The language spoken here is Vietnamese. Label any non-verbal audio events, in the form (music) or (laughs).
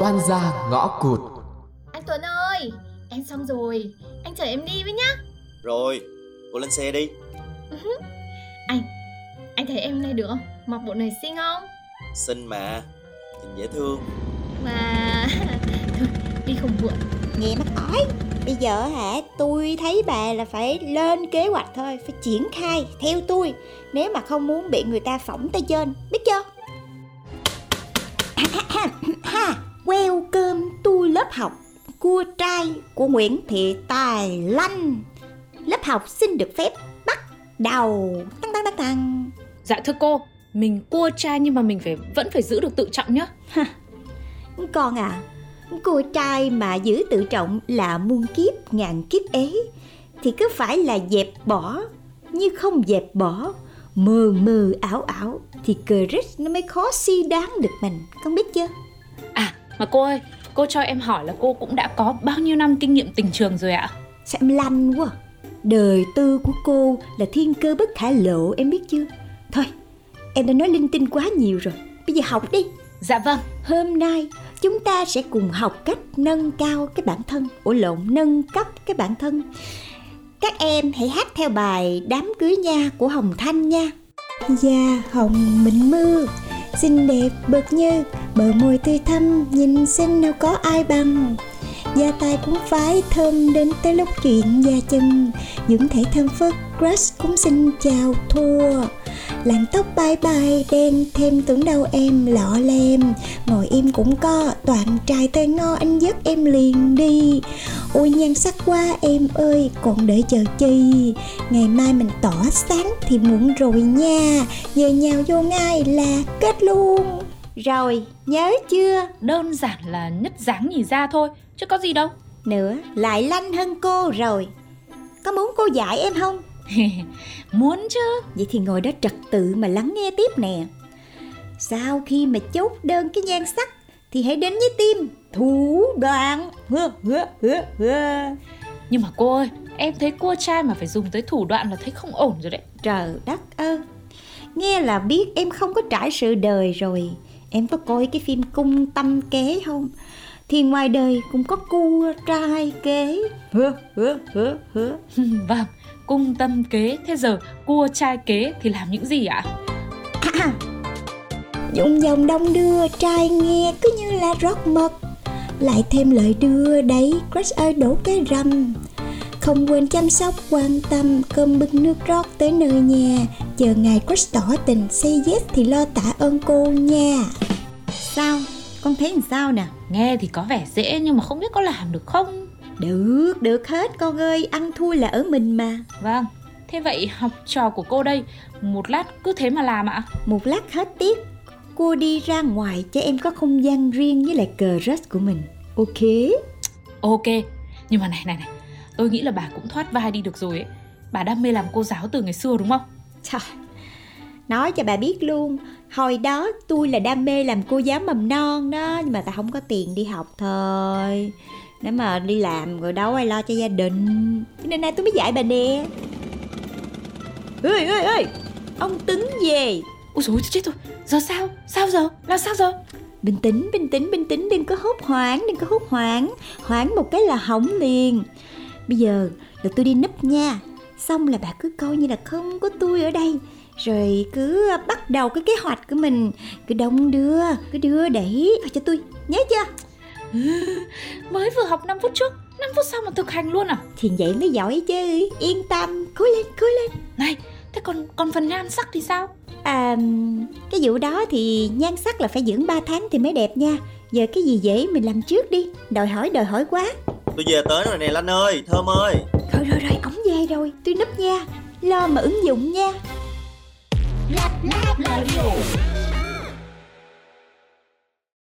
toan ra ngõ cụt Anh Tuấn ơi, em xong rồi, anh chở em đi với nhá. Rồi, cô lên xe đi Anh, anh thấy em này được không? Mặc bộ này xinh không? Xinh mà Nhìn dễ thương Mà (laughs) thôi, đi không muộn. Nghe mắt ói Bây giờ hả tôi thấy bà là phải lên kế hoạch thôi Phải triển khai theo tôi Nếu mà không muốn bị người ta phỏng tay trên Biết chưa học Cua trai của Nguyễn Thị Tài Lanh. Lớp học xin được phép bắt đầu. Tăng tăng tăng tăng. Dạ thưa cô, mình cua trai nhưng mà mình phải vẫn phải giữ được tự trọng nhá. Con à Cô trai mà giữ tự trọng là muôn kiếp ngàn kiếp ấy. Thì cứ phải là dẹp bỏ Như không dẹp bỏ Mờ mờ ảo ảo Thì crush nó mới khó suy đoán được mình. Con biết chưa? À, mà cô ơi, cô cho em hỏi là cô cũng đã có bao nhiêu năm kinh nghiệm tình trường rồi ạ? Sao em lanh quá. Đời tư của cô là thiên cơ bất khả lộ em biết chưa? Thôi em đã nói linh tinh quá nhiều rồi. Bây giờ học đi. Dạ vâng, Hôm nay chúng ta sẽ cùng học cách nâng cao cái bản thân. Ủa lộn, nâng cấp cái bản thân. Các em hãy hát theo bài Đám cưới nha của Hồng Thanh nha. Da hồng mình mưa Xinh đẹp bực như, Bờ môi tươi thắm Nhìn xinh nào có ai bằng. Da tay cũng phải thơm Đến tới lúc chuyện da chân Dưỡng thể thơm phức, Crush cũng xin chào thua. Làn tóc bay bay đen thêm tưởng đâu em lọ lem. Ngồi im cũng có toàn trai tơi ngo anh dắt em liền đi. Ôi nhan sắc quá em ơi còn đợi chờ chi? Ngày mai mình tỏ sáng thì muộn rồi nha. Giờ nhào vô ngay là kết luôn. Rồi nhớ chưa? Đơn giản là nhất dáng nhì ra thôi, chứ có gì đâu. Nữa lại lanh hơn cô rồi. Có muốn cô dạy em không (laughs) Muốn chứ. Vậy thì ngồi đó trật tự mà lắng nghe tiếp nè Sau khi mà chốt đơn cái nhan sắc Thì hãy đến với tim Thủ đoạn hơ, hơ, hơ, hơ. Nhưng mà cô ơi, em thấy cua trai mà phải dùng tới thủ đoạn là thấy không ổn rồi đấy. Trời đất ơi Nghe là biết em không có trải sự đời rồi Em có coi cái phim cung tâm kế không Thì ngoài đời cũng có cua trai kế hơ, hơ, hơ, hơ. (laughs) vâng, cung tâm kế, thế giờ cua trai kế thì làm những gì ạ? (coughs) Dụng dòng đông đưa trai nghe cứ như là rót mật Lại thêm lời đưa đấy Crush ơi đổ cái rầm Không quên chăm sóc quan tâm Cơm bưng nước rót tới nơi nhà Chờ ngày crush tỏ tình Say yes thì lo tạ ơn cô nha Sao? Con thấy làm sao nè? Nghe thì có vẻ dễ nhưng mà không biết có làm được không? Được, được hết con ơi Ăn thua là ở mình mà Vâng, thế vậy học trò của cô đây, một lát cứ thế mà làm ạ? Một lát hết tiết Cô đi ra ngoài cho em có không gian riêng với lại crush của mình Ok Ok, nhưng mà này này này, tôi nghĩ là bà cũng thoát vai đi được rồi ấy. Bà đam mê làm cô giáo từ ngày xưa đúng không? Trời, nói cho bà biết luôn Hồi đó tôi là đam mê làm cô giáo mầm non đó Nhưng mà ta không có tiền đi học thôi. Nếu mà đi làm rồi đâu ai lo cho gia đình. Cho nên nay tôi mới dạy bà nè. Ơi ơi ơi Ông Tứng về. Ôi dồi chết rồi, giờ sao? Sao giờ? Là sao giờ? Bình tĩnh, bình tĩnh, bình tĩnh Đừng có hốt hoảng, đừng có hốt hoảng. Hoảng một cái là hỏng liền. Bây giờ là tôi đi núp nha. Xong là bà cứ coi như là không có tôi ở đây Rồi cứ bắt đầu cái kế hoạch của mình. Cứ đông đưa, cứ đưa đẩy vào cho tôi Nhớ chưa? (laughs) Mới vừa học 5 phút trước, 5 phút sau mà thực hành luôn à? Thì vậy mới giỏi chứ Yên tâm, cố lên, cố lên. Này, thế còn còn phần nhan sắc thì sao? À, cái vụ đó thì nhan sắc là phải dưỡng 3 tháng thì mới đẹp nha. Giờ cái gì dễ mình làm trước đi. Đòi hỏi đòi hỏi quá. Tôi về tới rồi nè Lanh ơi Thơm ơi. Rồi rồi rồi, ổng về rồi, tôi núp nha. Lo mà ứng dụng nha Mario.